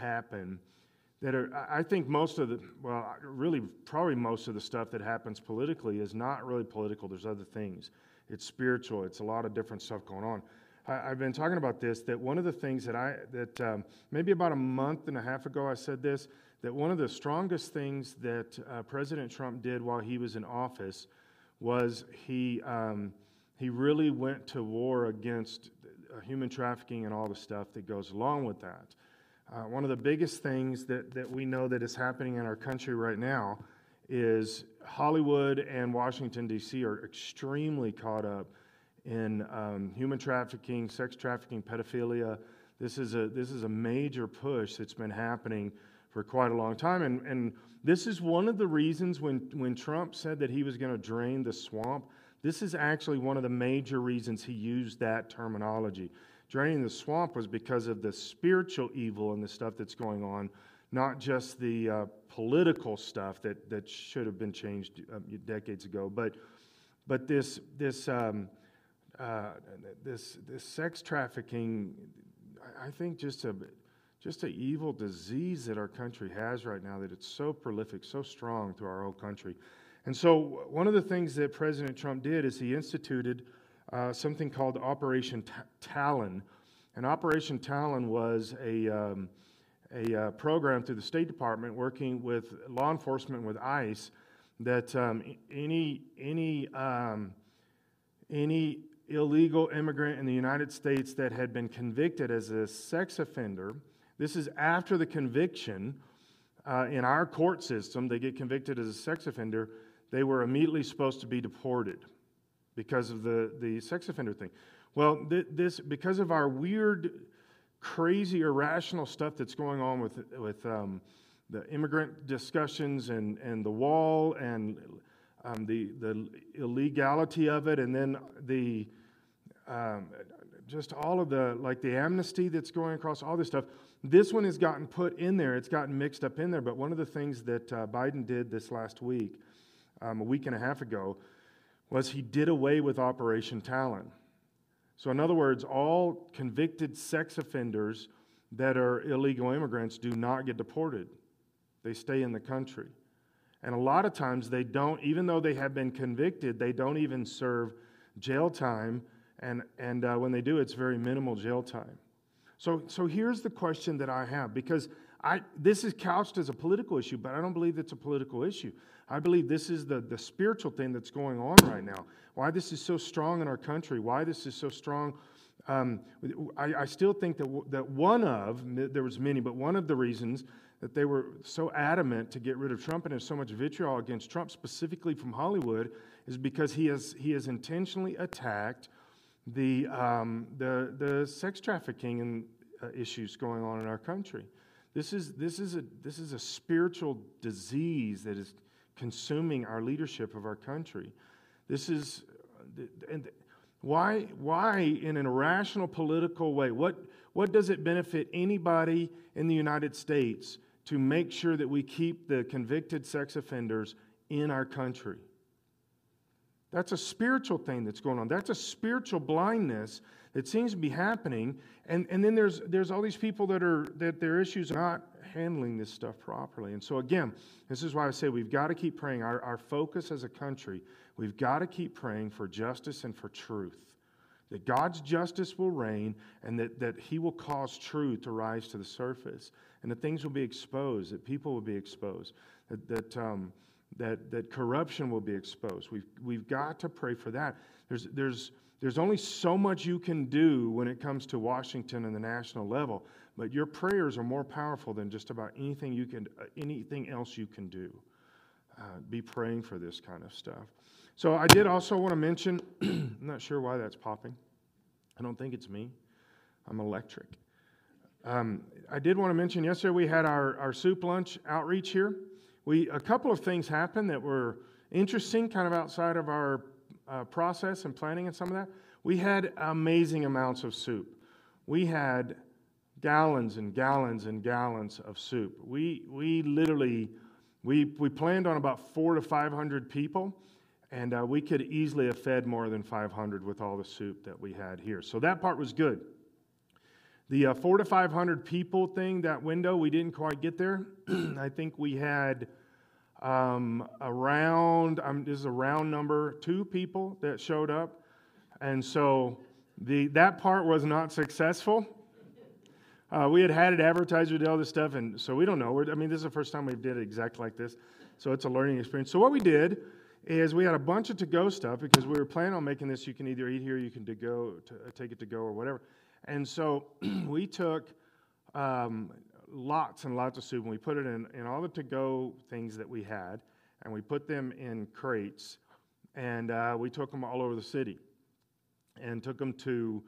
happen that are, I think most of the, well, really, probably most of the stuff that happens politically is not really political. There's other things. It's spiritual. It's a lot of different stuff going on. I, have been talking about this. That one of the things that I that um, maybe about a month and a half ago I said this. That one of the strongest things that uh, President Trump did while he was in office was he um, he really went to war against uh, human trafficking and all the stuff that goes along with that. Uh, one of the biggest things that, that we know that is happening in our country right now is Hollywood and Washington, D.C. are extremely caught up in um, human trafficking, sex trafficking, pedophilia. This is, a, this is a major push that's been happening for quite a long time. And, and this is one of the reasons when, when Trump said that he was going to drain the swamp, this is actually one of the major reasons he used that terminology draining the swamp was because of the spiritual evil and the stuff that's going on, not just the uh, political stuff that, that should have been changed uh, decades ago, but, but this, this, um, uh, this, this sex trafficking, I think just a, just an evil disease that our country has right now, that it's so prolific, so strong through our whole country. And so, one of the things that President Trump did is he instituted uh, something called Operation Talon. And Operation Talon was a, um, a uh, program through the State Department working with law enforcement with ICE that um, any, any, um, any illegal immigrant in the United States that had been convicted as a sex offender, this is after the conviction uh, in our court system, they get convicted as a sex offender, they were immediately supposed to be deported because of the, the sex offender thing. Well, th- this because of our weird, crazy, irrational stuff that's going on with with um, the immigrant discussions and and the wall and um, the the illegality of it, and then the um, just all of the like the amnesty that's going across all this stuff. This one has gotten put in there. It's gotten mixed up in there. But one of the things that uh, Biden did this last week, um, a week and a half ago, was he did away with Operation Talon. So, in other words, all convicted sex offenders that are illegal immigrants do not get deported, they stay in the country. And a lot of times they don't, even though they have been convicted, they don't even serve jail time. And, and uh, when they do, it's very minimal jail time. So, so here's the question that I have because I, this is couched as a political issue, but I don't believe it's a political issue. I believe this is the, the spiritual thing that's going on right now. Why this is so strong in our country, why this is so strong. Um, I, I, still think that, w- that one of, there was many, but one of the reasons that they were so adamant to get rid of Trump and there's so much vitriol against Trump, specifically from Hollywood, is because he has, he has intentionally attacked the, um, the, the sex trafficking and, uh, issues going on in our country. This is, this, is a, this is a spiritual disease that is consuming our leadership of our country. This is, and why, why in an irrational political way? What, what does it benefit anybody in the United States to make sure that we keep the convicted sex offenders in our country? That's a spiritual thing that's going on. That's a spiritual blindness that seems to be happening. And, and then there's, there's all these people that are that their issues are not handling this stuff properly. And so again, this is why I say we've got to keep praying. Our, our focus as a country, we've got to keep praying for justice and for truth. That God's justice will reign and that, that He will cause truth to rise to the surface. And that things will be exposed, that people will be exposed, that, that um, that, that corruption will be exposed. We've, we've got to pray for that. There's, there's, there's only so much you can do when it comes to Washington and the national level, but your prayers are more powerful than just about anything, you can, uh, anything else you can do. Uh, be praying for this kind of stuff. So I did also want to mention, I'm not sure why that's popping. I don't think it's me. I'm electric. Um, I did want to mention yesterday we had our, our soup lunch outreach here we, a couple of things happened that were interesting, kind of outside of our uh, process and planning and some of that. We had amazing amounts of soup. We had gallons and gallons and gallons of soup. We, we literally, we, we planned on about four to 500 people, and uh, we could easily have fed more than 500 with all the soup that we had here. So that part was good. The uh, four to 500 people thing, that window, we didn't quite get there. I think we had um, around, um, this is a round number, two people that showed up. And so the, that part was not successful. Uh, we had had it advertised, did all this stuff, and so we don't know. We're, I mean, this is the first time we did it exactly like this, so it's a learning experience. So what we did is we had a bunch of to-go stuff because we were planning on making this. You can either eat here, you can to-go, to, uh, take it to go, or whatever. And so we took um, lots and lots of soup, and we put it in, in all the to-go things that we had, and we put them in crates, and uh, we took them all over the city, and took them to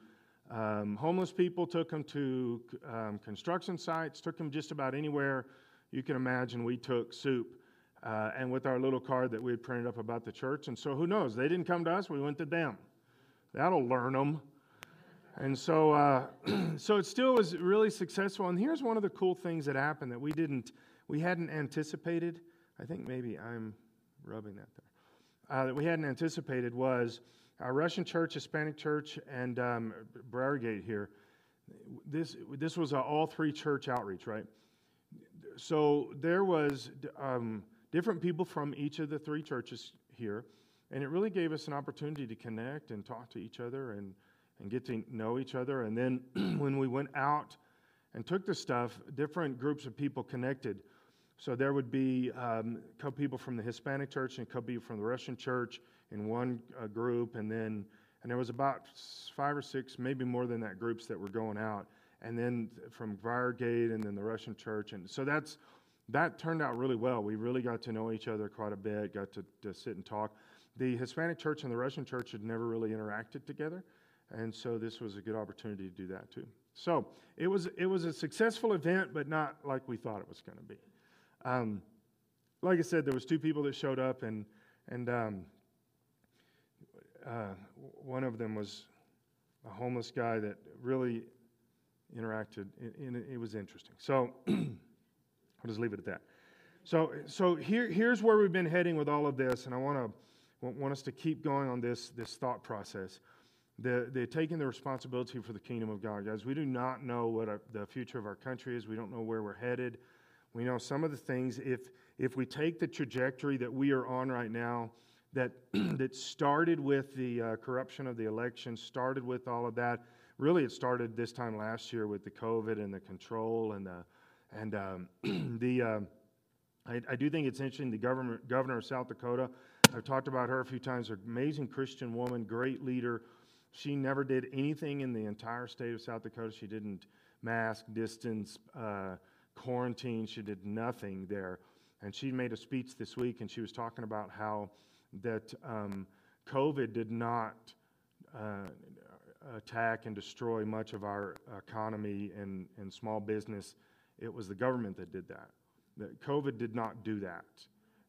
um, homeless people, took them to um, construction sites, took them just about anywhere you can imagine. We took soup. Uh, and with our little card that we had printed up about the church. And so who knows? They didn't come to us, we went to them. That'll learn them. And so, uh, so it still was really successful. And here's one of the cool things that happened that we didn't, we hadn't anticipated. I think maybe I'm rubbing that there. Uh, that we hadn't anticipated was our Russian church, Hispanic church, and um, Briargate here. This this was all three church outreach, right? So there was um, different people from each of the three churches here, and it really gave us an opportunity to connect and talk to each other and and get to know each other. And then when we went out and took the stuff, different groups of people connected. So there would be um, a couple people from the Hispanic church and a couple people from the Russian church in one uh, group, and then and there was about five or six, maybe more than that, groups that were going out, and then from Briargate and then the Russian church, and so that's that turned out really well. We really got to know each other quite a bit, got to, to sit and talk. The Hispanic church and the Russian church had never really interacted together, and so this was a good opportunity to do that too. So it was it was a successful event, but not like we thought it was going to be. Um, like I said, there was two people that showed up, and and um, uh, one of them was a homeless guy that really interacted, it was interesting. So I'll just leave it at that. So, so here, here's where we've been heading with all of this, and I want to want us to keep going on this this thought process. The, they're taking the responsibility for the kingdom of God, guys. We do not know what our, the future of our country is. We don't know where we're headed. We know some of the things. If if we take the trajectory that we are on right now, that, that started with the uh, corruption of the election, started with all of that. Really, it started this time last year with the COVID and the control and the, and um, the. Uh, I, I, do think it's interesting. The government, governor of South Dakota, I've talked about her a few times. An amazing Christian woman, great leader. She never did anything in the entire state of South Dakota. She didn't mask, distance, uh, quarantine. She did nothing there. And she made a speech this week, and she was talking about how that um, COVID did not uh, attack and destroy much of our economy and, and small business. It was the government that did that. That COVID did not do that.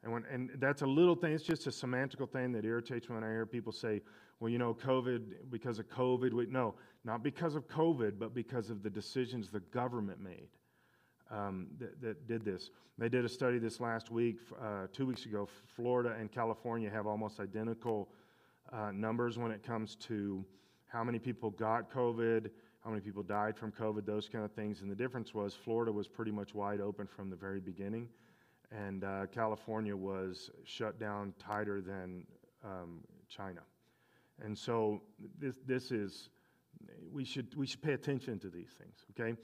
And, when, and that's a little thing, it's just a semantical thing that irritates me when I hear people say, well, you know, COVID, because of COVID. We, no, not because of COVID, but because of the decisions the government made um, that, that, did this. They did a study this last week, uh, two weeks ago. Florida and California have almost identical uh, numbers when it comes to how many people got COVID, how many people died from COVID, those kind of things. And the difference was Florida was pretty much wide open from the very beginning, and uh, California was shut down tighter than um, China. And so this, this is, we should, we should pay attention to these things, okay?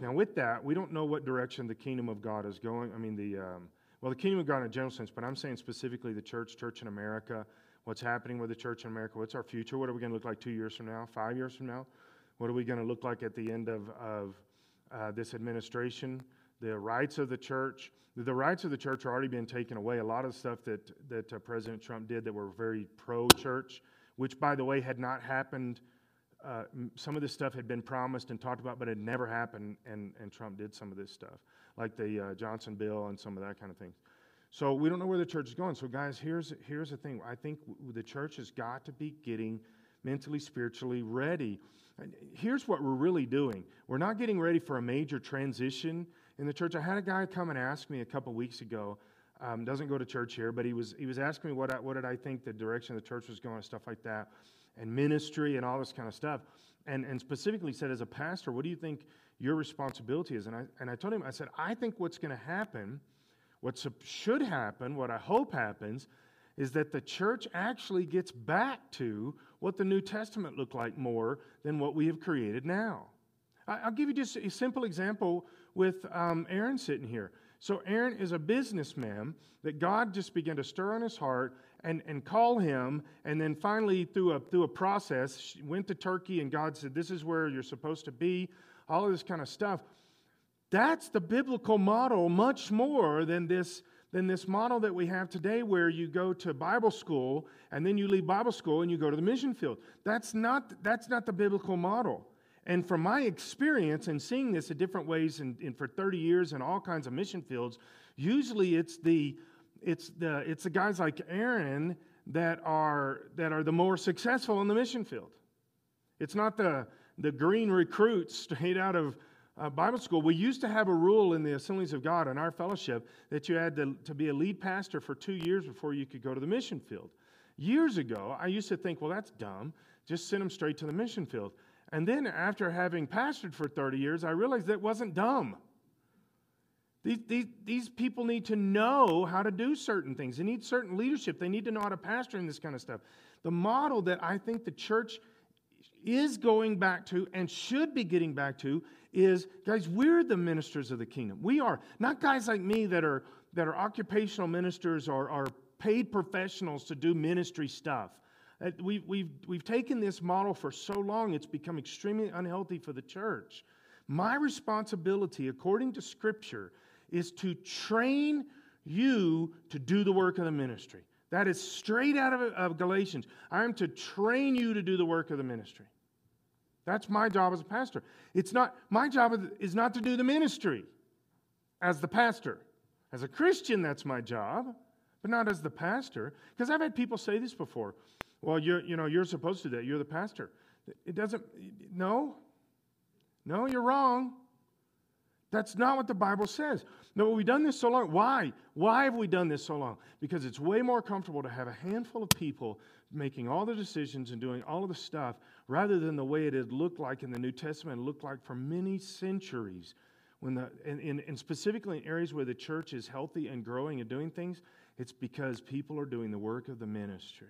Now, with that, we don't know what direction the kingdom of God is going. I mean, the, um, well, the kingdom of God in a general sense, but I'm saying specifically the church, church in America, what's happening with the church in America, what's our future, what are we going to look like two years from now, five years from now, what are we going to look like at the end of, of uh, this administration, the rights of the church. The rights of the church are already being taken away. A lot of the stuff that, that uh, President Trump did that were very pro church, which, by the way, had not happened uh, some of this stuff had been promised and talked about, but it never happened, and, and Trump did some of this stuff, like the uh, Johnson bill and some of that kind of thing. So we don't know where the church is going. So, guys, here's, here's the thing. I think the church has got to be getting mentally, spiritually ready. Here's what we're really doing we're not getting ready for a major transition in the church. I had a guy come and ask me a couple weeks ago. Um, doesn't go to church here, but he was he was asking me what I, what did I think the direction of the church was going and stuff like that. and ministry and all this kind of stuff. And, and specifically said, as a pastor, what do you think your responsibility is? And I, and I told him, I said, I think what's going to happen, what should happen, what I hope happens, is that the church actually gets back to what the New Testament looked like more than what we have created now. I'll give you just a simple example with um, Aaron sitting here. So, Aaron is a businessman that God just began to stir on his heart and, and call him. And then finally, through a, through a process, went to Turkey and God said, This is where you're supposed to be, all of this kind of stuff. That's the biblical model much more than this than this model that we have today where you go to Bible school and then you leave Bible school and you go to the mission field. That's not, that's not the biblical model. And from my experience and seeing this in different ways and, for 30 years in all kinds of mission fields, usually it's the, it's the, it's the guys like Aaron that are, that are the more successful in the mission field. It's not the, the green recruits straight out of uh, Bible school, we used to have a rule in the Assemblies of God in our fellowship that you had to, to be a lead pastor for two years before you could go to the mission field. Years ago, I used to think, well, that's dumb. Just send them straight to the mission field. And then after having pastored for 30 years, I realized that wasn't dumb. These, these, these people need to know how to do certain things. They need certain leadership. They need to know how to pastor and this kind of stuff. The model that I think the church is going back to and should be getting back to is guys, we're the ministers of the kingdom. We are not guys like me that are that are occupational ministers or are paid professionals to do ministry stuff. Uh, we've, we've, we've taken this model for so long, it's become extremely unhealthy for the church. My responsibility, according to Scripture, is to train you to do the work of the ministry. That is straight out of, of Galatians. I am to train you to do the work of the ministry. That's my job as a pastor. It's not my job is not to do the ministry as the pastor. As a Christian, that's my job, but not as the pastor. Because I've had people say this before. Well, you're, you know, you're supposed to do that. You're the pastor. It doesn't, no. No, you're wrong. That's not what the Bible says. No, we've done this so long. Why? Why have we done this so long? Because it's way more comfortable to have a handful of people making all the decisions and doing all of the stuff rather than the way it had looked like in the New Testament, looked like for many centuries. When the, and, and, and specifically in areas where the church is healthy and growing and doing things, it's because people are doing the work of the ministry.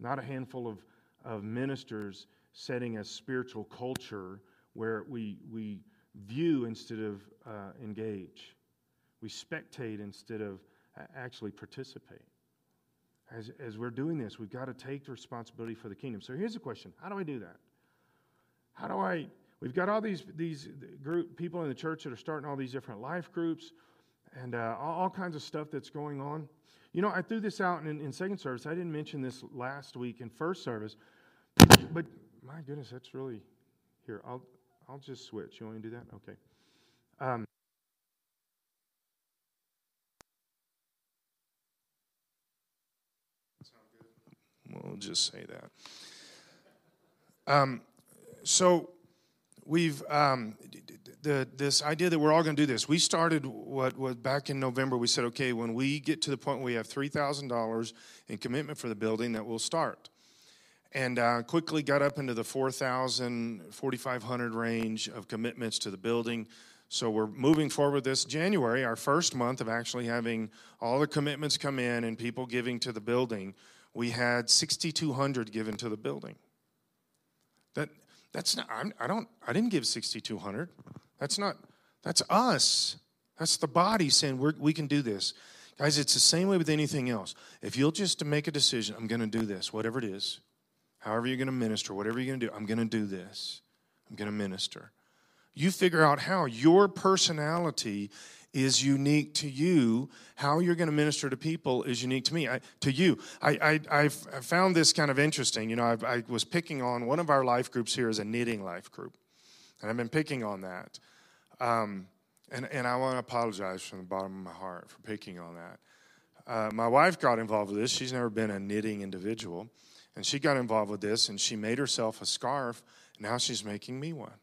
Not a handful of, of ministers setting a spiritual culture where we, we view instead of uh, engage. We spectate instead of actually participate. As, as we're doing this, we've got to take responsibility for the kingdom. So here's the question How do I do that? How do I? We've got all these, these group people in the church that are starting all these different life groups and uh, all, all, kinds of stuff that's going on. You know, I threw this out in, in second service. I didn't mention this last week in first service, but my goodness, that's really here. I'll I'll just switch. You want me to do that? Okay. Um, We'll just say that. Um, so we've um, the, this idea that we're all going to do this. We started what was back in November. We said, okay, when we get to the point where we have three thousand dollars in commitment for the building, that we'll start. And uh, quickly got up into the 4,000, 4,500 range of commitments to the building. So we're moving forward this January, our first month of actually having all the commitments come in and people giving to the building we had 6,200 given to the building. That, that's not, I'm, I don't, I didn't give 6,200. That's not, that's us. That's the body saying we we can do this. Guys, it's the same way with anything else. If you'll just make a decision, I'm going to do this, whatever it is, however you're going to minister, whatever you're going to do, I'm going to do this. I'm going to minister. You figure out how. Your personality is unique to you. How you're going to minister to people is unique to me, I, to you. I, I, I found this kind of interesting. You know, I, I was picking on one of our life groups here is a knitting life group, and I've been picking on that. Um, and, and I want to apologize from the bottom of my heart for picking on that. Uh, my wife got involved with this. She's never been a knitting individual. And she got involved with this and she made herself a scarf. Now she's making me one.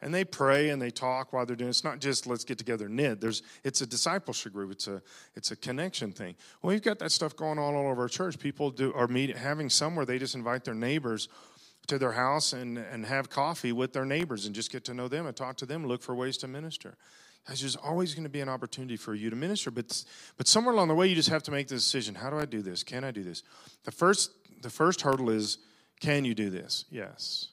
And they pray and they talk while they're doing it. it's not just let's get together and knit. There's it's a discipleship group. It's a it's a connection thing. Well we've got that stuff going on all over our church. People do are meet having somewhere they just invite their neighbors to their house and and have coffee with their neighbors and just get to know them and talk to them look for ways to minister. There's always going to be an opportunity for you to minister but but somewhere along the way you just have to make the decision how do i do this? Can i do this? The first the first hurdle is can you do this? Yes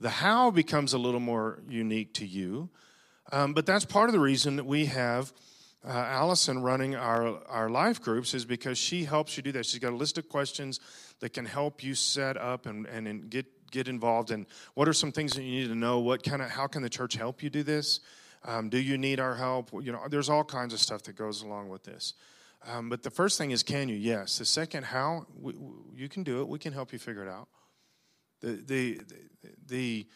the how becomes a little more unique to you, um, but that's part of the reason that we have uh, Allison running our, our life groups is because she helps you do that. She's got a list of questions that can help you set up and, and, and get, get involved in what are some things that you need to know? What kind of, how can the church help you do this? Um, do you need our help? You know, there's all kinds of stuff that goes along with this. Um, but the first thing is, can you? Yes. The second, how? We, we, you can do it. We can help you figure it out. The, the, the,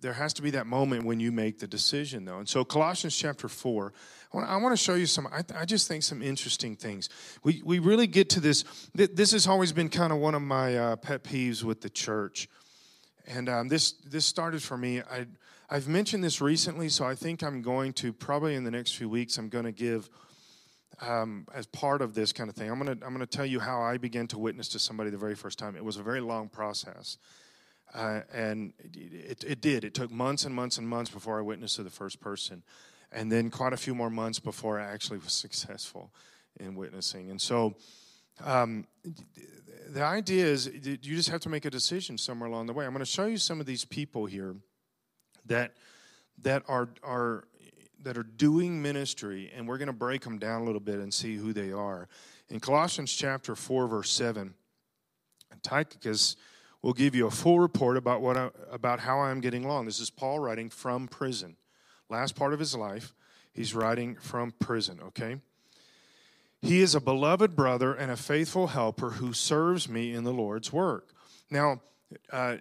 there has to be that moment when you make the decision, though. And so, Colossians chapter 4, I want, to show you some, I, I, just think some interesting things. We, we really get to this. This has always been kind of one of my uh, pet peeves with the church. And um, this, this started for me. I, I've mentioned this recently, so I think I'm going to, probably in the next few weeks, I'm going to give. Um, as part of this kind of thing, I'm to I'm to tell you how I began to witness to somebody the very first time. It was a very long process. Uh, and it, it, did. It took months and months and months before I witnessed to the first person. And then quite a few more months before I actually was successful in witnessing. And so um, the idea is you just have to make a decision somewhere along the way. I'm going to show you some of these people here that, that are, are, that are doing ministry, and we're going to break them down a little bit and see who they are. In Colossians chapter 4, verse 7, Tychicus will give you a full report about, what I, about how I'm getting along. This is Paul writing from prison. Last part of his life, he's writing from prison, okay? He is a beloved brother and a faithful helper who serves me in the Lord's work. Now, uh,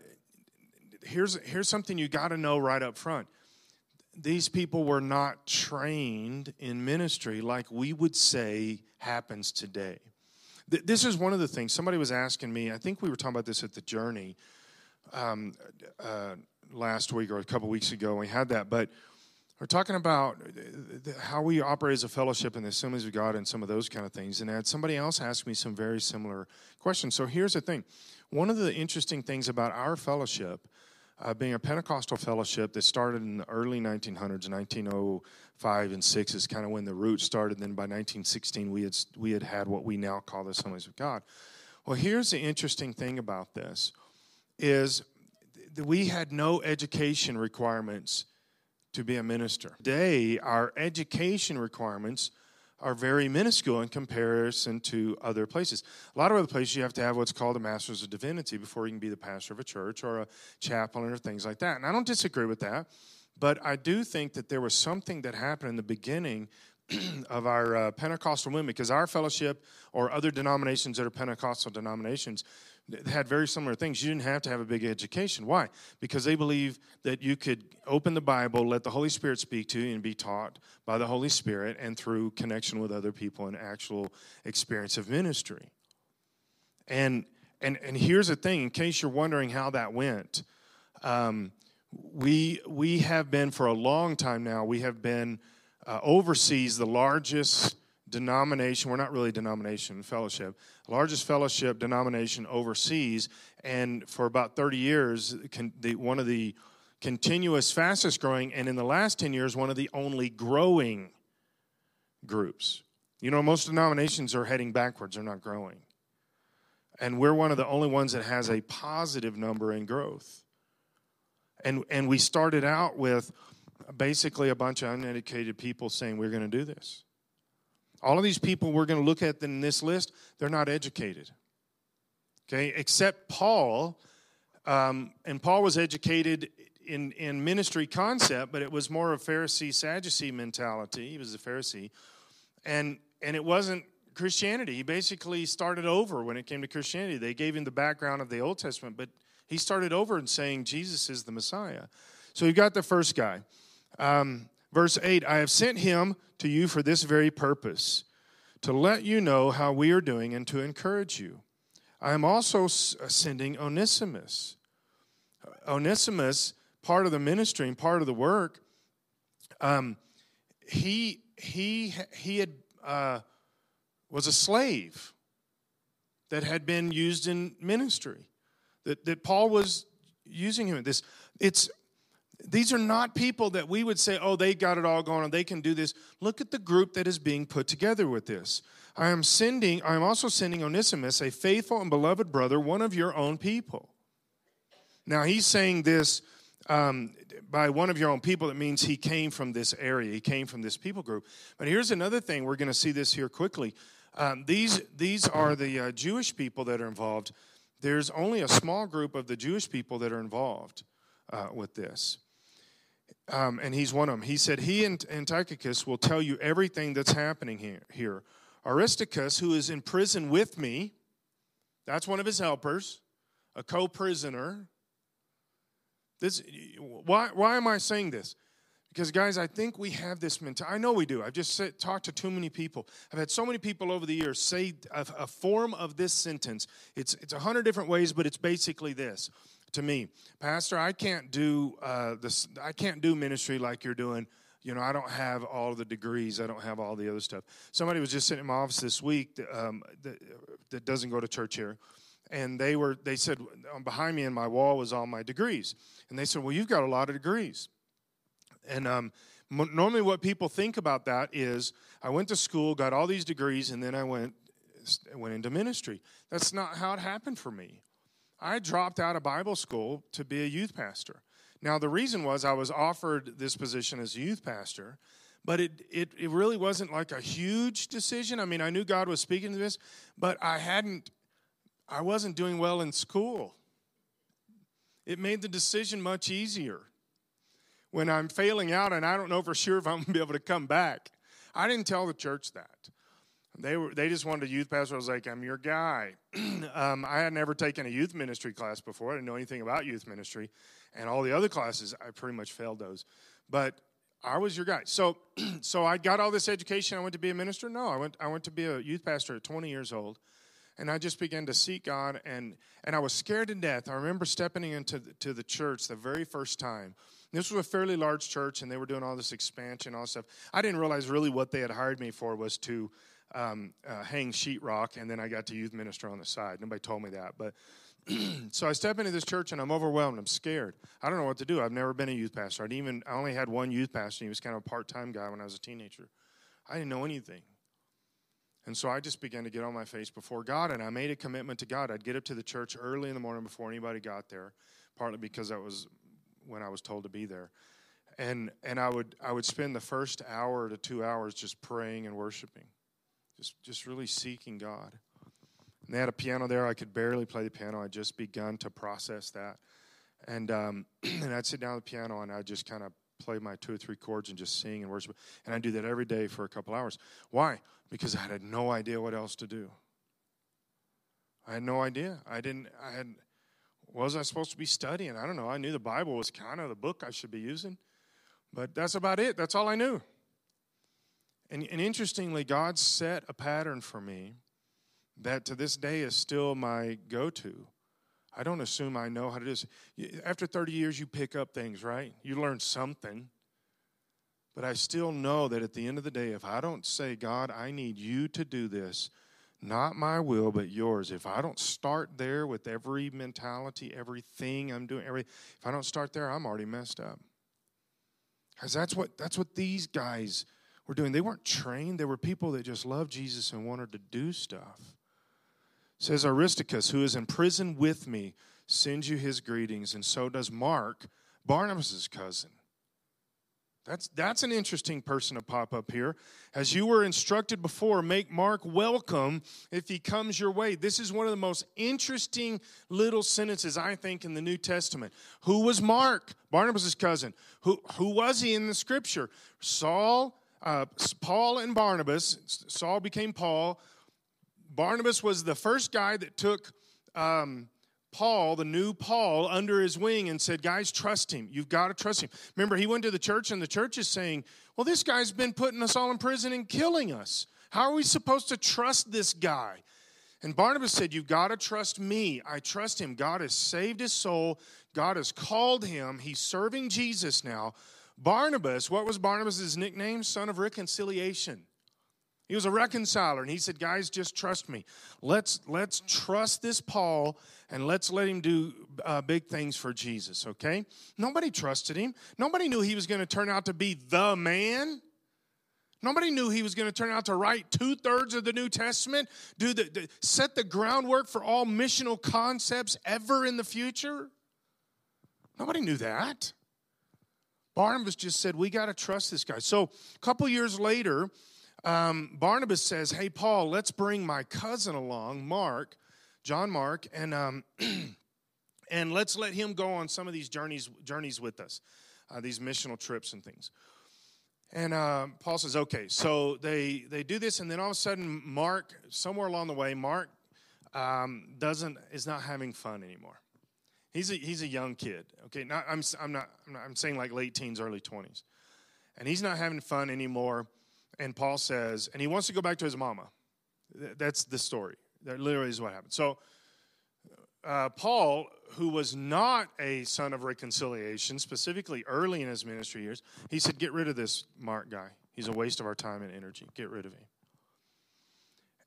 here's, here's something you got to know right up front. These people were not trained in ministry like we would say happens today. This is one of the things somebody was asking me. I think we were talking about this at the Journey um, uh, last week or a couple weeks ago. We had that, but we're talking about how we operate as a fellowship in the Assemblies of God and some of those kind of things. And had somebody else ask me some very similar questions. So here's the thing: one of the interesting things about our fellowship uh, being a Pentecostal fellowship that started in the early 1900s, 1905 and 6 is kind of when the roots started. Then by 1916, we had, we had had what we now call the Assemblies of God. Well, here's the interesting thing about this is that we had no education requirements to be a minister. Today, our education requirements – are very minuscule in comparison to other places. A lot of other places, you have to have what's called a master's of divinity before you can be the pastor of a church or a chaplain or things like that. And I don't disagree with that, but I do think that there was something that happened in the beginning of our uh, Pentecostal movement because our fellowship or other denominations that are Pentecostal denominations had very similar things. You didn't have to have a big education. Why? Because they believe that you could open the Bible, let the Holy Spirit speak to you, and be taught by the Holy Spirit and through connection with other people and actual experience of ministry. And and and here's the thing: in case you're wondering how that went, um, we we have been for a long time now. We have been uh, overseas the largest denomination, we're not really denomination, fellowship, largest fellowship denomination overseas. And for about 30 years, the, one of the continuous fastest growing, and in the last 10 years, one of the only growing groups. You know, most denominations are heading backwards, they're not growing. And we're one of the only ones that has a positive number in growth. And, and we started out with basically a bunch of uneducated people saying, We're going to do this. All of these people we're going to look at in this list, they're not educated. Okay, except Paul. Um, and Paul was educated in, in ministry concept, but it was more of Pharisee Sadducee mentality. He was a Pharisee. And, and it wasn't Christianity. He basically started over when it came to Christianity. They gave him the background of the Old Testament, but he started over in saying Jesus is the Messiah. So you've got the first guy. Um, Verse 8 I have sent him to you for this very purpose, to let you know how we are doing and to encourage you. I am also uh, sending Onesimus. Onesimus, part of the ministry and part of the work, um, he he he had uh, was a slave that had been used in ministry. That that Paul was using him. This it's these are not people that we would say, oh, they got it all going on, they can do this. Look at the group that is being put together with this. I am sending, I am also sending Onesimus, a faithful and beloved brother, one of your own people. Now he's saying this um, by one of your own people, it means he came from this area, he came from this people group. But here's another thing, we're going to see this here quickly. Um, these, these are the uh, Jewish people that are involved. There's only a small group of the Jewish people that are involved uh, with this. Um, and he's one of them. He said, He and Antiochus will tell you everything that's happening here. here. Aristarchus, who is in prison with me, that's one of his helpers, a co prisoner. This, why, why am I saying this? Because, guys, I think we have this mentality. I know we do. I've just talked to too many people. I've had so many people over the years say a, a form of this sentence. It's, it's a hundred different ways, but it's basically this to me, Pastor, I can't do uh, this. I can't do ministry like you're doing. You know, I don't have all the degrees. I don't have all the other stuff. Somebody was just sitting in my office this week that, um, that, that doesn't go to church here, and they were. They said um, behind me in my wall was all my degrees, and they said, "Well, you've got a lot of degrees." And um, normally, what people think about that is, I went to school, got all these degrees, and then I went went into ministry. That's not how it happened for me. I dropped out of Bible school to be a youth pastor. Now, the reason was I was offered this position as a youth pastor, but it, it, it really wasn't like a huge decision. I mean, I knew God was speaking to this, but I hadn't, I wasn't doing well in school. It made the decision much easier. When I'm failing out and I don't know for sure if I'm going to be able to come back, I didn't tell the church that. They were they just wanted a youth pastor. I was like, I'm your guy. um, I had never taken a youth ministry class before. I didn't know anything about youth ministry, and all the other classes I pretty much failed those. But I was your guy. So so I got all this education. I went to be a minister. No, I went I went to be a youth pastor at 20 years old, and I just began to seek God. and And I was scared to death. I remember stepping into the, to the church the very first time. This was a fairly large church, and they were doing all this expansion, all this stuff. I didn't realize really what they had hired me for was to um, uh, hang sheetrock, and then I got to youth minister on the side. Nobody told me that, but so I step into this church and I'm overwhelmed. I'm scared. I don't know what to do. I've never been a youth pastor. I even I only had one youth pastor. He was kind of a part time guy when I was a teenager. I didn't know anything. And so I just began to get on my face before God, and I made a commitment to God. I'd get up to the church early in the morning before anybody got there, partly because that was when I was told to be there. And and I would I would spend the first hour to two hours just praying and worshiping just just really seeking God. And they had a piano there. I could barely play the piano. I'd just begun to process that, and um, and I'd sit down at the piano and I'd just kind of play my two or three chords and just sing and worship. And I do that every day for a couple hours. Why? Because I had no idea what else to do. I had no idea. I didn't. I had. Was I supposed to be studying? I don't know. I knew the Bible was kind of the book I should be using, but that's about it. That's all I knew. And, and interestingly, God set a pattern for me that to this day is still my go to. I don't assume I know how to do this. After 30 years, you pick up things, right? You learn something. But I still know that at the end of the day, if I don't say, God, I need you to do this, not my will, but yours, if I don't start there with every mentality, everything I'm doing, every, if I don't start there, I'm already messed up. Because that's what, that's what these guys were doing. They weren't trained, they were people that just loved Jesus and wanted to do stuff. Says Aristarchus, who is in prison with me, sends you his greetings, and so does Mark, Barnabas' cousin. That's, that's an interesting person to pop up here. As you were instructed before, make Mark welcome if he comes your way. This is one of the most interesting little sentences, I think, in the New Testament. Who was Mark? Barnabas' cousin. Who, who was he in the scripture? Saul uh, Paul and Barnabas, Saul became Paul. Barnabas was the first guy that took um, Paul, the new Paul, under his wing and said, Guys, trust him. You've got to trust him. Remember, he went to the church, and the church is saying, Well, this guy's been putting us all in prison and killing us. How are we supposed to trust this guy? And Barnabas said, You've got to trust me. I trust him. God has saved his soul. God has called him. He's serving Jesus now. Barnabas, what was Barnabas' nickname? Son of reconciliation. He was a reconciler, and he said, "Guys, just trust me. Let's let's trust this Paul, and let's let him do uh, big things for Jesus." Okay? Nobody trusted him. Nobody knew he was going to turn out to be the man. Nobody knew he was going to turn out to write two thirds of the New Testament, do the, the set the groundwork for all missional concepts ever in the future. Nobody knew that. Barnabas just said, "We got to trust this guy." So a couple years later um, Barnabas says, Hey, Paul, let's bring my cousin along, Mark, John Mark, and, um, and let's let him go on some of these journeys, journeys with us, uh, these missional trips and things. And uh, Paul says, okay. So they, they do this, and then all of a sudden, Mark, somewhere along the way, Mark um, doesn't, is not having fun anymore. He's a, he's a young kid. Okay, not, I'm, I'm, not, I'm not, I'm saying like late teens, early 20s. And he's not having fun anymore. And Paul says, and he wants to go back to his mama. That's the story. That literally is what happened. So, uh, Paul, who was not a son of reconciliation, specifically early in his ministry years, he said, Get rid of this Mark guy. He's a waste of our time and energy. Get rid of him.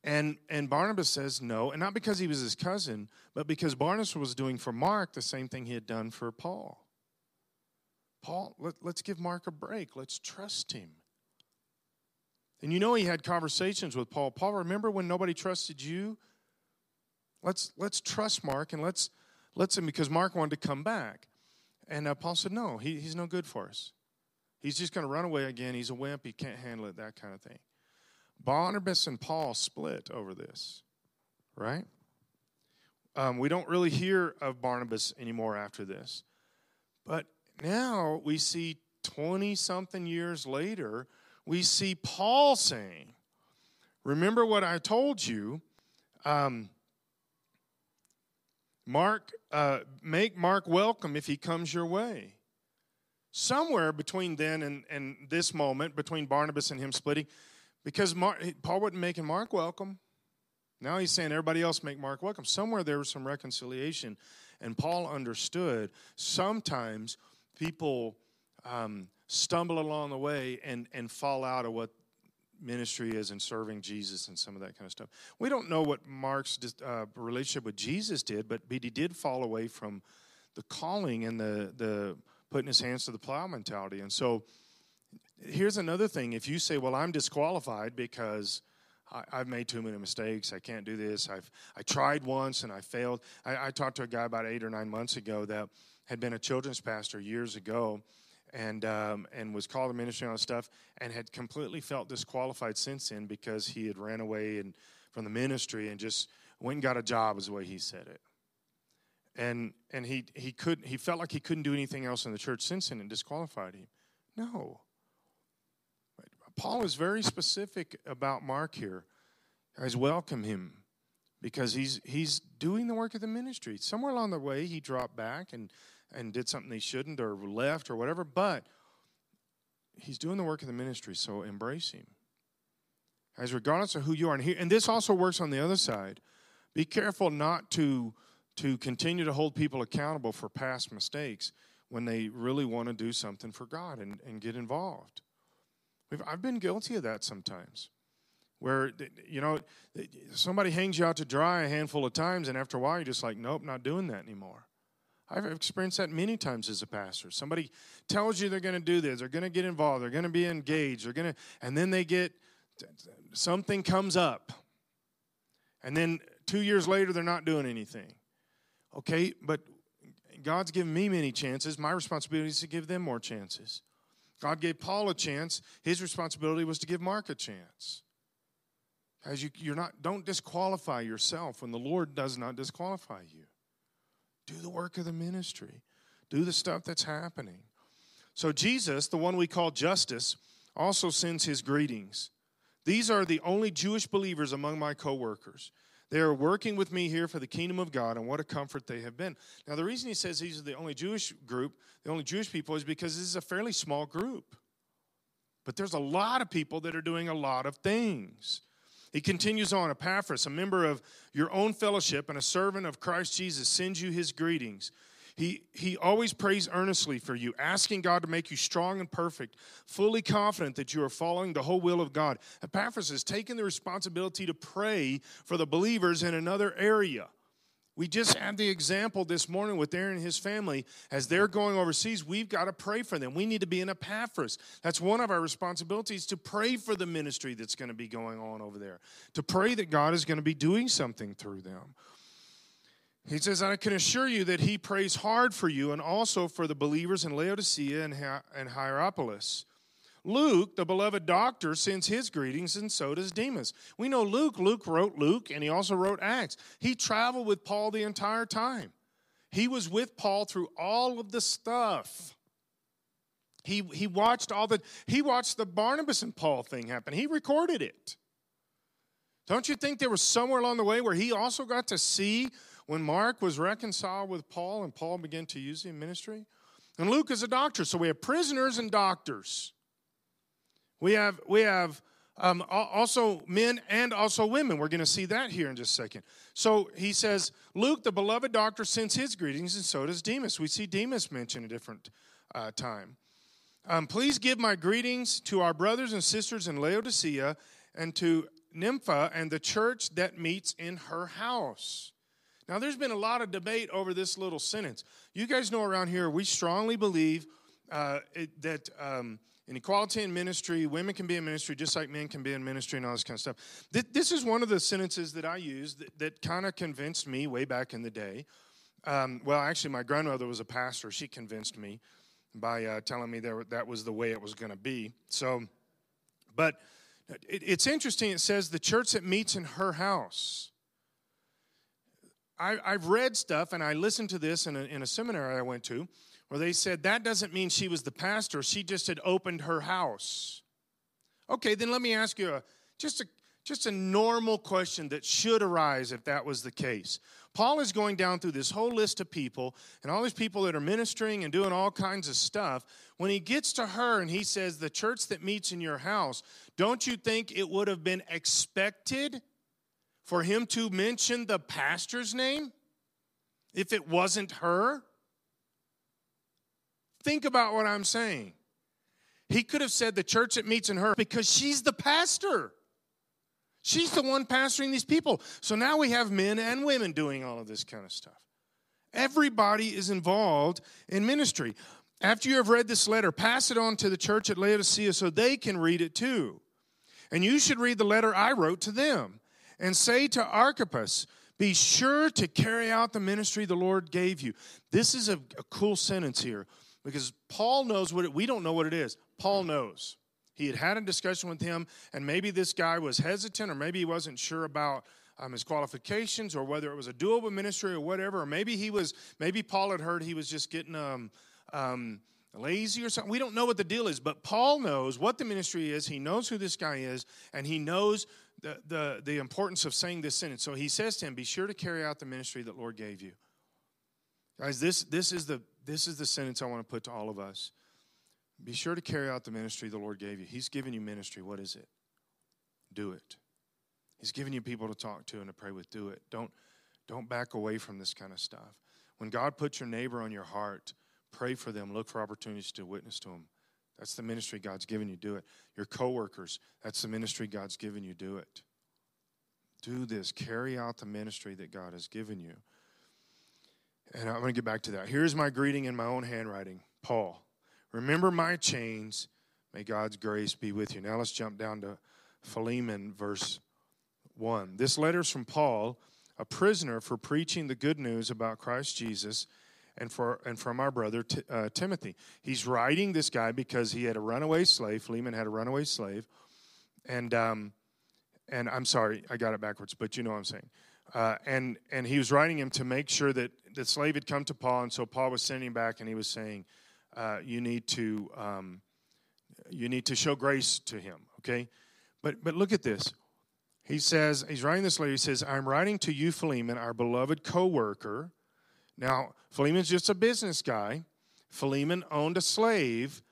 And, and Barnabas says no, and not because he was his cousin, but because Barnabas was doing for Mark the same thing he had done for Paul. Paul, let, let's give Mark a break. Let's trust him. And you know he had conversations with Paul. Paul, remember when nobody trusted you? Let's let's trust Mark and let's let's him because Mark wanted to come back. And uh, Paul said, no, he, he's no good for us. He's just going to run away again. He's a wimp. He can't handle it, that kind of thing. Barnabas and Paul split over this, right? Um, we don't really hear of Barnabas anymore after this. But now we see 20 something years later, we see Paul saying, Remember what I told you. Um, Mark, uh, make Mark welcome if he comes your way. Somewhere between then and, and this moment, between Barnabas and him splitting, because Mark, Paul wasn't making Mark welcome. Now he's saying everybody else make Mark welcome. Somewhere there was some reconciliation, and Paul understood sometimes people um, stumble along the way and, and fall out of what ministry is and serving Jesus and some of that kind of stuff. We don't know what Mark's uh, relationship with Jesus did, but, he did fall away from the calling and the, the putting his hands to the plow mentality. And so here's another thing. If you say, well, I'm disqualified because I, have made too many mistakes. I can't do this. I've I tried once and I failed. I, I talked to a guy about eight or nine months ago that had been a children's pastor years ago, and um, and was called to ministry on stuff, and had completely felt disqualified since then because he had ran away and from the ministry and just went and got a job, is the way he said it. And and he he could he felt like he couldn't do anything else in the church since then and disqualified him. No. Paul is very specific about Mark here. Guys, welcome him because he's he's doing the work of the ministry. Somewhere along the way, he dropped back and and did something he shouldn't or left or whatever, but he's doing the work of the ministry, so embrace him. As regardless of who you are, and, he, and this also works on the other side. Be careful not to to continue to hold people accountable for past mistakes when they really want to do something for God and, and get involved. We've, I've been guilty of that sometimes, where you know somebody hangs you out to dry a handful of times, and after a while you're just like, nope, not doing that anymore. I've experienced that many times as a pastor. Somebody tells you they're going to do this, they're going to get involved, they're going to be engaged, they're going to, and then they get something comes up, and then two years later they're not doing anything. Okay, but God's given me many chances. My responsibility is to give them more chances. God gave Paul a chance. His responsibility was to give Mark a chance. As you, you're not, don't disqualify yourself when the Lord does not disqualify you. Do the work of the ministry, do the stuff that's happening. So, Jesus, the one we call Justus, also sends his greetings. These are the only Jewish believers among my coworkers. They are working with me here for the kingdom of God, and what a comfort they have been. Now, the reason he says these are the only Jewish group, the only Jewish people, is because this is a fairly small group. But there's a lot of people that are doing a lot of things. He continues on Epaphras, a member of your own fellowship and a servant of Christ Jesus, sends you his greetings. He, he always prays earnestly for you, asking God to make you strong and perfect, fully confident that you are following the whole will of God. Epaphras has taken the responsibility to pray for the believers in another area. We just had the example this morning with Aaron and his family. As they're going overseas, we've got to pray for them. We need to be in Epaphras. That's one of our responsibilities to pray for the ministry that's going to be going on over there, to pray that God is going to be doing something through them. He says, I can assure you that he prays hard for you and also for the believers in Laodicea and Hierapolis. Luke, the beloved doctor, sends his greetings, and so does Demas. We know Luke. Luke wrote Luke, and he also wrote Acts. He traveled with Paul the entire time. He was with Paul through all of the stuff. He, he watched all the he watched the Barnabas and Paul thing happen. He recorded it. Don't you think there was somewhere along the way where he also got to see when Mark was reconciled with Paul and Paul began to use him in ministry? And Luke is a doctor, so we have prisoners and doctors. We have, we have um, also men and also women. We're going to see that here in just a second. So he says, Luke, the beloved doctor, sends his greetings, and so does Demas. We see Demas mentioned a different uh, time. Um, please give my greetings to our brothers and sisters in Laodicea and to Nympha and the church that meets in her house. Now, there's been a lot of debate over this little sentence. You guys know around here, we strongly believe uh, it, that um, in equality in ministry, women can be in ministry just like men can be in ministry and all this kind of stuff. This is one of the sentences that I used that, that kind of convinced me way back in the day. Um, well, actually, my grandmother was a pastor. She convinced me by uh, telling me that that was the way it was going to be. So, but it's interesting. It says the church that meets in her house. I, have read stuff and I listened to this in a, in a seminary I went to where they said that doesn't mean she was the pastor, she just had opened her house. Okay, then let me ask you a, just a just a normal question that should arise if that was the case. Paul is going down through this whole list of people and all these people that are ministering and doing all kinds of stuff. When he gets to her and he says, The church that meets in your house, don't you think it would have been expected for him to mention the pastor's name if it wasn't her? Think about what I'm saying. He could have said the church that meets in her because she's the pastor. She's the one pastoring these people. So now we have men and women doing all of this kind of stuff. Everybody is involved in ministry. After you have read this letter, pass it on to the church at Laodicea so they can read it too. And you should read the letter I wrote to them and say to Archippus, be sure to carry out the ministry the Lord gave you. This is a, a cool sentence here because Paul knows what it, we don't know what it is. Paul knows. He had had a discussion with him, and maybe this guy was hesitant, or maybe he wasn't sure about um, his qualifications, or whether it was a doable ministry or whatever, or maybe he was, maybe Paul had heard he was just getting um, um, lazy or something. We don't know what the deal is, but Paul knows what the ministry is. He knows who this guy is, and he knows the, the, the importance of saying this sentence. So he says to him, Be sure to carry out the ministry that Lord gave you. Guys, this, this, is the, this is the sentence I want to put to all of us. Be sure to carry out the ministry the Lord gave you. He's given you ministry. What is it? Do it. He's given you people to talk to and to pray with. Do it. Don't, don't back away from this kind of stuff. When God puts your neighbor on your heart, pray for them. Look for opportunities to witness to them. That's the ministry God's given you. Do it. Your coworkers, that's the ministry God's given you. Do it. Do this. Carry out the ministry that God has given you. And I'm going to get back to that. Here's my greeting in my own handwriting Paul. Remember my chains. May God's grace be with you. Now let's jump down to Philemon, verse 1. This letter is from Paul, a prisoner for preaching the good news about Christ Jesus. And, for, and from our brother T, uh, Timothy. He's writing this guy because he had a runaway slave. Philemon had a runaway slave. And, um, and I'm sorry, I got it backwards, but you know what I'm saying. Uh, and, and he was writing him to make sure that the slave had come to Paul, and so Paul was sending him back, and he was saying, uh, "You need to um, you need to show grace to him." Okay, but but look at this. He says he's writing this letter. He says, "I'm writing to you, Philemon, our beloved co-worker." Now, Philemon's just a business guy. Philemon owned a slave,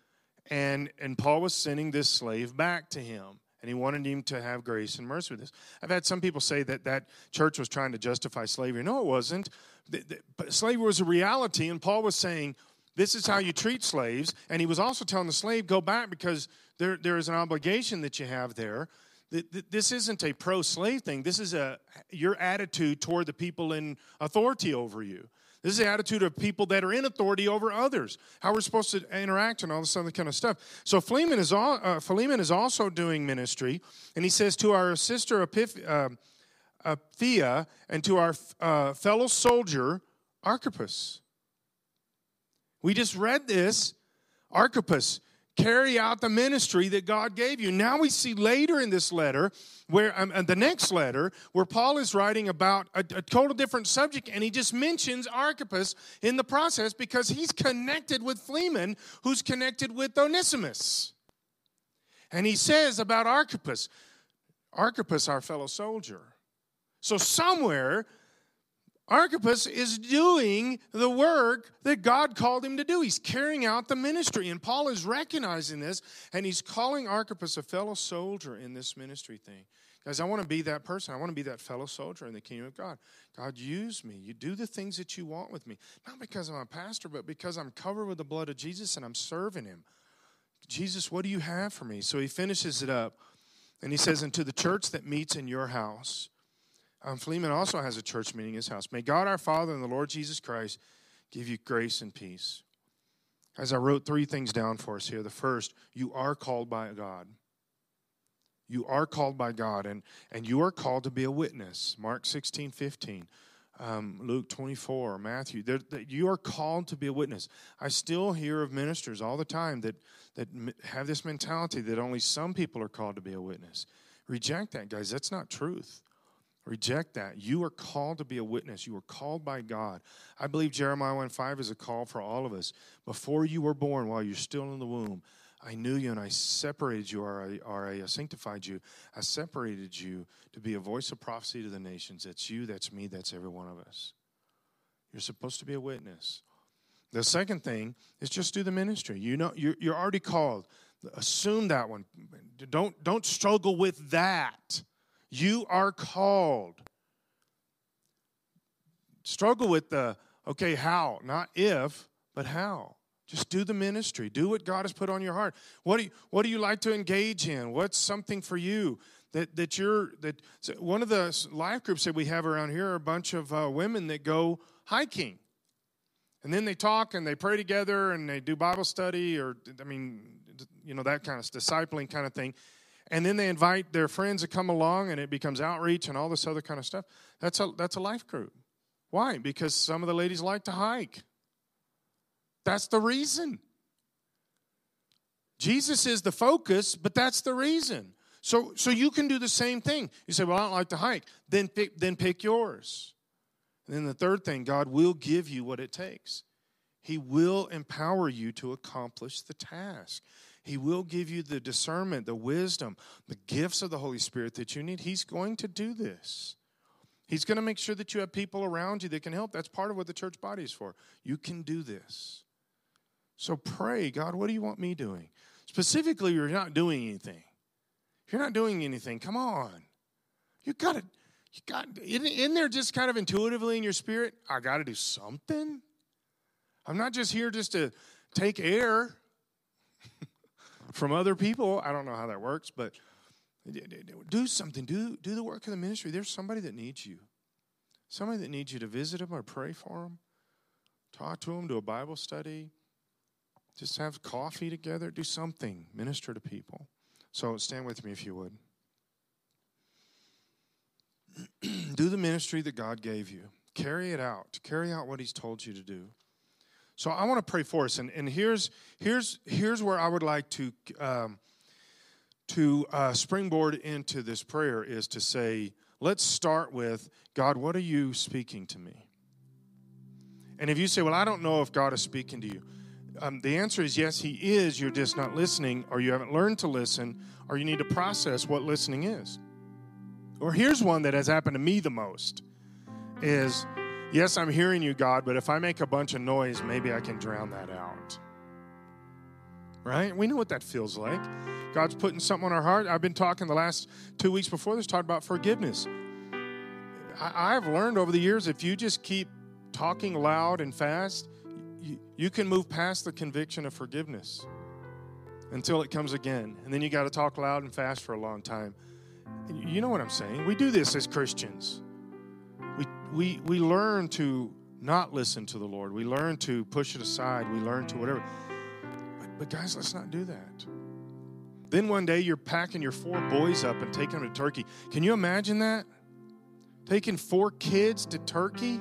and and Paul was sending this slave back to him. and he wanted him to have grace and mercy with this. I've had some people say that that church was trying to justify slavery. No, it wasn't. But slavery was a reality, and Paul was saying, this is how you treat slaves. And he was also telling the slave, go back because there, there is an obligation that you have there. This isn't a pro slave thing. This is a, your attitude toward the people in authority over you. This is the attitude of people that are in authority over others. How we're supposed to interact and all this other kind of stuff. So Philemon is, all, uh, Philemon is also doing ministry, and he says to our sister Epiph- uh, and to our uh, fellow soldier Archippus. We just read this. Archippus, carry out the ministry that God gave you. Now we see later in this letter, where um, the next letter, where Paul is writing about a, a, total different subject, and he just mentions Archippus in the process because he's connected with Philemon, who's connected with Onesimus. And he says about Archippus, Archippus, our fellow soldier. So somewhere Archippus is doing the work that God called him to do. He's carrying out the ministry. And Paul is recognizing this, and he's calling Archippus a fellow soldier in this ministry thing. Guys, I want to be that person. I want to be that fellow soldier in the kingdom of God. God, use me. You do the things that you want with me. Not because I'm a pastor, but because I'm covered with the blood of Jesus and I'm serving him. Jesus, what do you have for me? So he finishes it up, and he says, And to the church that meets in your house, um, Philemon also has a church meeting in his house. May God our Father and the Lord Jesus Christ give you grace and peace. As I wrote three things down for us here. The first, you are called by God. You are called by God, and, and you are called to be a witness. Mark 16, 15, um, Luke 24, Matthew. That you are called to be a witness. I still hear of ministers all the time that, that have this mentality that only some people are called to be a witness. Reject that, guys. That's not truth. Reject that. You are called to be a witness. You are called by God. I believe Jeremiah 1 5 is a call for all of us. Before you were born, while you're still in the womb, I knew you and I separated you, or I, or I uh, sanctified you. I separated you to be a voice of prophecy to the nations. That's you, that's me, that's every one of us. You're supposed to be a witness. The second thing is just do the ministry. You know, you're, you're already called. Assume that one. Don't, don't struggle with that. You are called. Struggle with the, okay, how? Not if, but how. Just do the ministry. Do what God has put on your heart. What do you, what do you like to engage in? What's something for you that, that you're that so one of the life groups that we have around here are a bunch of uh, women that go hiking. And then they talk and they pray together and they do Bible study or I mean you know that kind of discipling kind of thing and then they invite their friends to come along and it becomes outreach and all this other kind of stuff. That's a that's a life group. Why? Because some of the ladies like to hike. That's the reason. Jesus is the focus but that's the reason. So so you can do the same thing. You say well i don't like to hike. Then pick then pick yours. And then the third thing god will give you what it takes. He will empower you to accomplish the task he will give you the discernment, the wisdom, the gifts of the Holy Spirit that you need. He's going to do this. He's going to make sure that you have people around you that can help. That's part of what the church body is for. You can do this. So pray, God, what do you want me doing? Specifically, you're not doing anything. If you're not doing anything, come on. You got to, you got, in, in there just kind of intuitively in your spirit, I got to do something. I'm not just here just to take air from other people. I don't know how that works, but do something. Do, do the work of the ministry. There's somebody that needs you. Somebody that needs you to visit them or pray for them, talk to them, do a Bible study, just have coffee together, do something, minister to people. So stand with me if you would. do the ministry that God gave you. Carry it out. Carry out what He's told you to do. So I want to pray for us, and, and here's here's here's where I would like to um, to uh, springboard into this prayer is to say, let's start with God. What are you speaking to me? And if you say, well, I don't know if God is speaking to you, um, the answer is yes, He is. You're just not listening, or you haven't learned to listen, or you need to process what listening is. Or here's one that has happened to me the most: is Yes, I'm hearing you, God, but if I make a bunch of noise, maybe I can drown that out. right? We know what that feels like. God's putting something on our heart. I've been talking the last two weeks before this, talking about forgiveness. I, have learned over the years if you just keep talking loud and fast, you, you can move past the conviction of forgiveness until it comes again. And then you got to talk loud and fast for a long time. You know what I'm saying? We do this as Christians. We, we, learn to not listen to the Lord. We learn to push it aside. We learn to whatever. But, but guys, let's not do that. Then one day you're packing your four boys up and taking them to Turkey. Can you imagine that? Taking four kids to Turkey?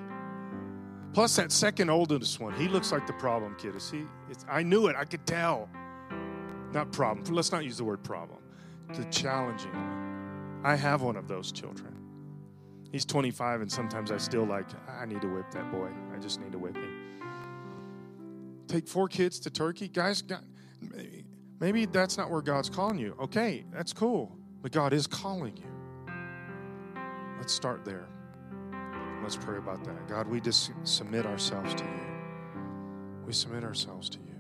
Plus that second oldest one. He looks like the problem kid. Is he? It's, I knew it. I could tell. Not problem. Let's not use the word problem. The challenging one. I have one of those children. He's 25, and sometimes I still like, I need to whip that boy. I just need to whip him. Take four kids to Turkey? Guys, God, Maybe that's not where God's calling you. Okay, that's cool. But God is calling you. Let's start there. Let's pray about that. God, we just submit ourselves to you. We submit ourselves to you.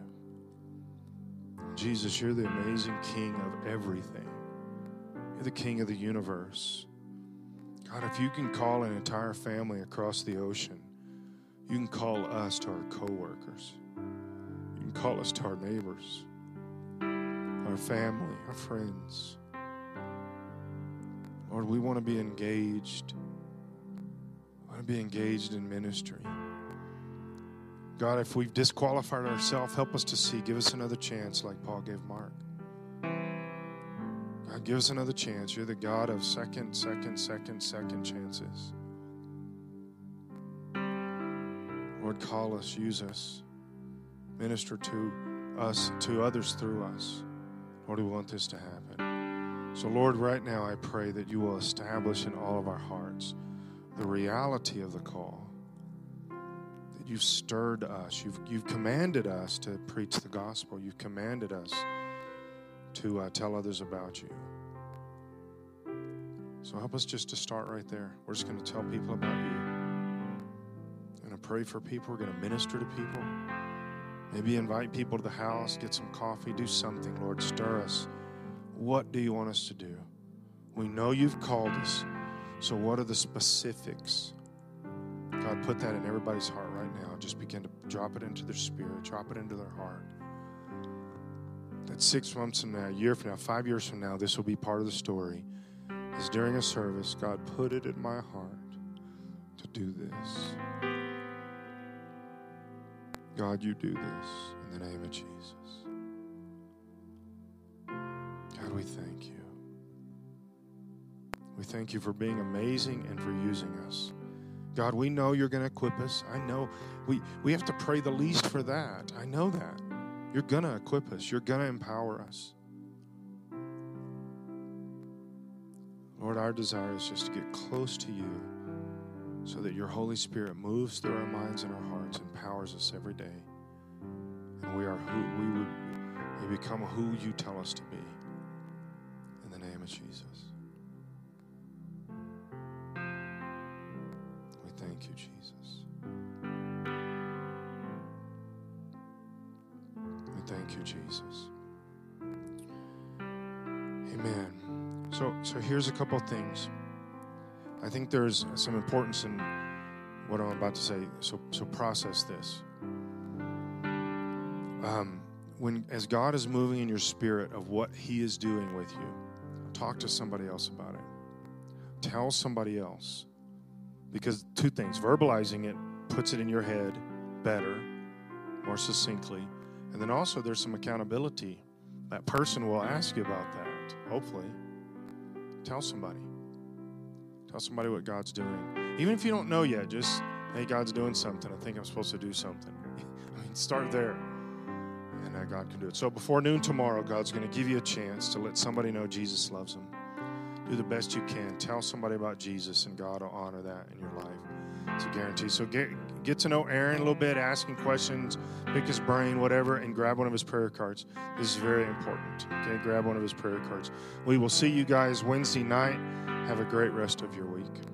Jesus, you're the amazing King of everything. You're the King of the universe. God, if you can call an entire family across the ocean, you can call us to our coworkers. You can call us to our neighbors our family, our friends. Lord, we want to be engaged. We want to be engaged in ministry. God, if we've disqualified ourselves, help us to see. Give us another chance, like Paul gave Mark. God, give us another chance. You're the God of second, second, second, second chances. Lord, call us, use us, minister to us, to others through us. Lord, we want this to happen. So, Lord, right now I pray that you will establish in all of our hearts the reality of the call. That you've stirred us, you've, you've commanded us to preach the gospel, you've commanded us to uh, tell others about you. So, help us just to start right there. We're just going to tell people about you. We're going to pray for people, we're going to minister to people. Maybe invite people to the house, get some coffee, do something, Lord. Stir us. What do you want us to do? We know you've called us. So, what are the specifics? God, put that in everybody's heart right now. Just begin to drop it into their spirit, drop it into their heart. That six months from now, a year from now, five years from now, this will be part of the story. Is during a service, God put it in my heart to do this. God, you do this in the name of Jesus. God, we thank you. We thank you for being amazing and for using us. God, we know you're going to equip us. I know we, we have to pray the least for that. I know that. You're going to equip us, you're going to empower us. Lord, our desire is just to get close to you so that your Holy Spirit moves through our minds and our hearts, empowers us every day. And we are who we would we become who you tell us to be. In the name of Jesus. We thank you, Jesus. Thank you, Jesus. Amen. So so here's a couple things. I think there's some importance in what I'm about to say. So, so process this. Um, when as God is moving in your spirit of what He is doing with you, talk to somebody else about it. Tell somebody else, because two things: verbalizing it puts it in your head better, more succinctly, and then also there's some accountability. That person will ask you about that. Hopefully, tell somebody. Tell somebody what God's doing. Even if you don't know yet, just, hey, God's doing something. I think I'm supposed to do something. I mean, start there. And uh, God can do it. So before noon tomorrow, God's going to give you a chance to let somebody know Jesus loves them. Do the best you can. Tell somebody about Jesus, and God will honor that in your life. It's a guarantee. So get get to know Aaron a little bit, ask him questions, pick his brain, whatever, and grab one of his prayer cards. This is very important. Okay, grab one of his prayer cards. We will see you guys Wednesday night. Have a great rest of your week.